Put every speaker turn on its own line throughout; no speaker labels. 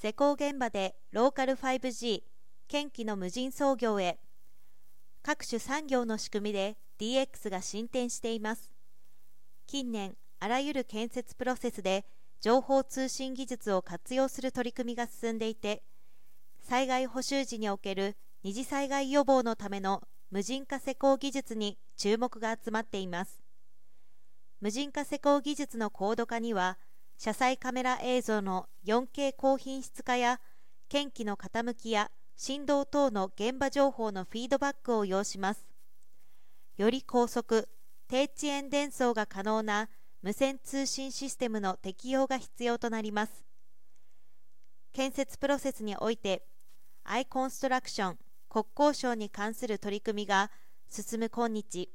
施工現場でローカル 5G 県機の無人操業へ。各種産業の仕組みで DX が進展しています。近年あらゆる建設プロセスで情報通信技術を活用する取り組みが進んでいて災害補修時における二次災害予防のための無人化施工技術に注目が集まっています。無人化施工技術の高度化には車載カメラ映像の 4K 高品質化や検機の傾きや振動等の現場情報のフィードバックを要します。より高速低遅延伝送が可能な無線通信システムの適用が必要となります。建設プロセスにおいてアイコンストラクション国交省に関する取り組みが進む今日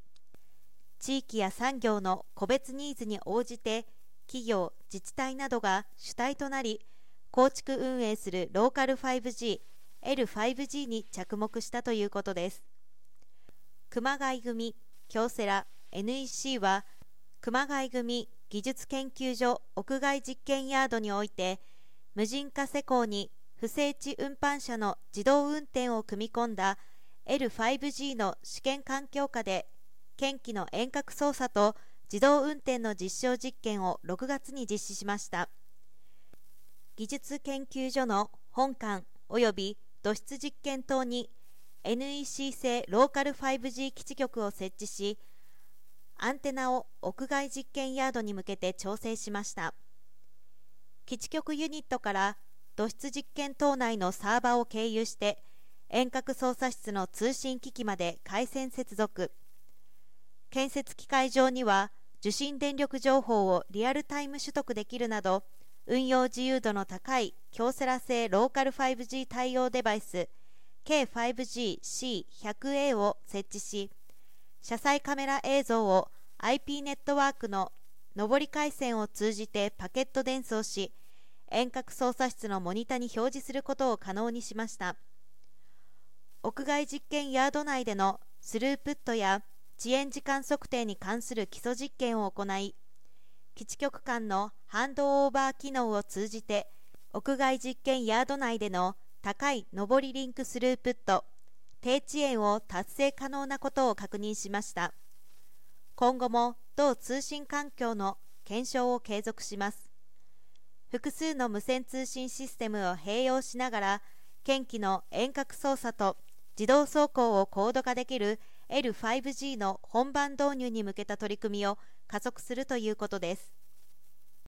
地域や産業の個別ニーズに応じて企業自治体などが主体となり構築運営するローカル 5G L5G に着目したということです。熊谷組京セラ NEC は熊谷組技術研究所屋外実験ヤードにおいて無人化施工に不整地運搬車の自動運転を組み込んだ L5G の試験環境下で検機の遠隔操作と自動運転の実証実験を6月に実施しました。技術研究所の本館及び土質実験棟に NEC 製ローカル 5G 基地局を設置しアンテナを屋外実験ヤードに向けて調整しました。基地局ユニットから土質実験棟内のサーバを経由して遠隔操作室の通信機器まで回線接続。建設機械上には受信電力情報をリアルタイム取得できるなど運用自由度の高い京セラ製ローカル 5G 対応デバイス K5GC100A を設置し車載カメラ映像を IP ネットワークの上り回線を通じてパケット伝送し遠隔操作室のモニタに表示することを可能にしました。屋外実験ヤード内でのスループットや遅延時間測定に関する基礎実験を行い基地局間のハンドオーバー機能を通じて屋外実験ヤード内での高い上りリンクスループット低遅延を達成可能なことを確認しました。今後も同通信環境の検証を継続します。複数の無線通信システムを併用しながら検機の遠隔操作と自動走行を高度化できる L5G の本番導入に向けた取り組みを加速するということです。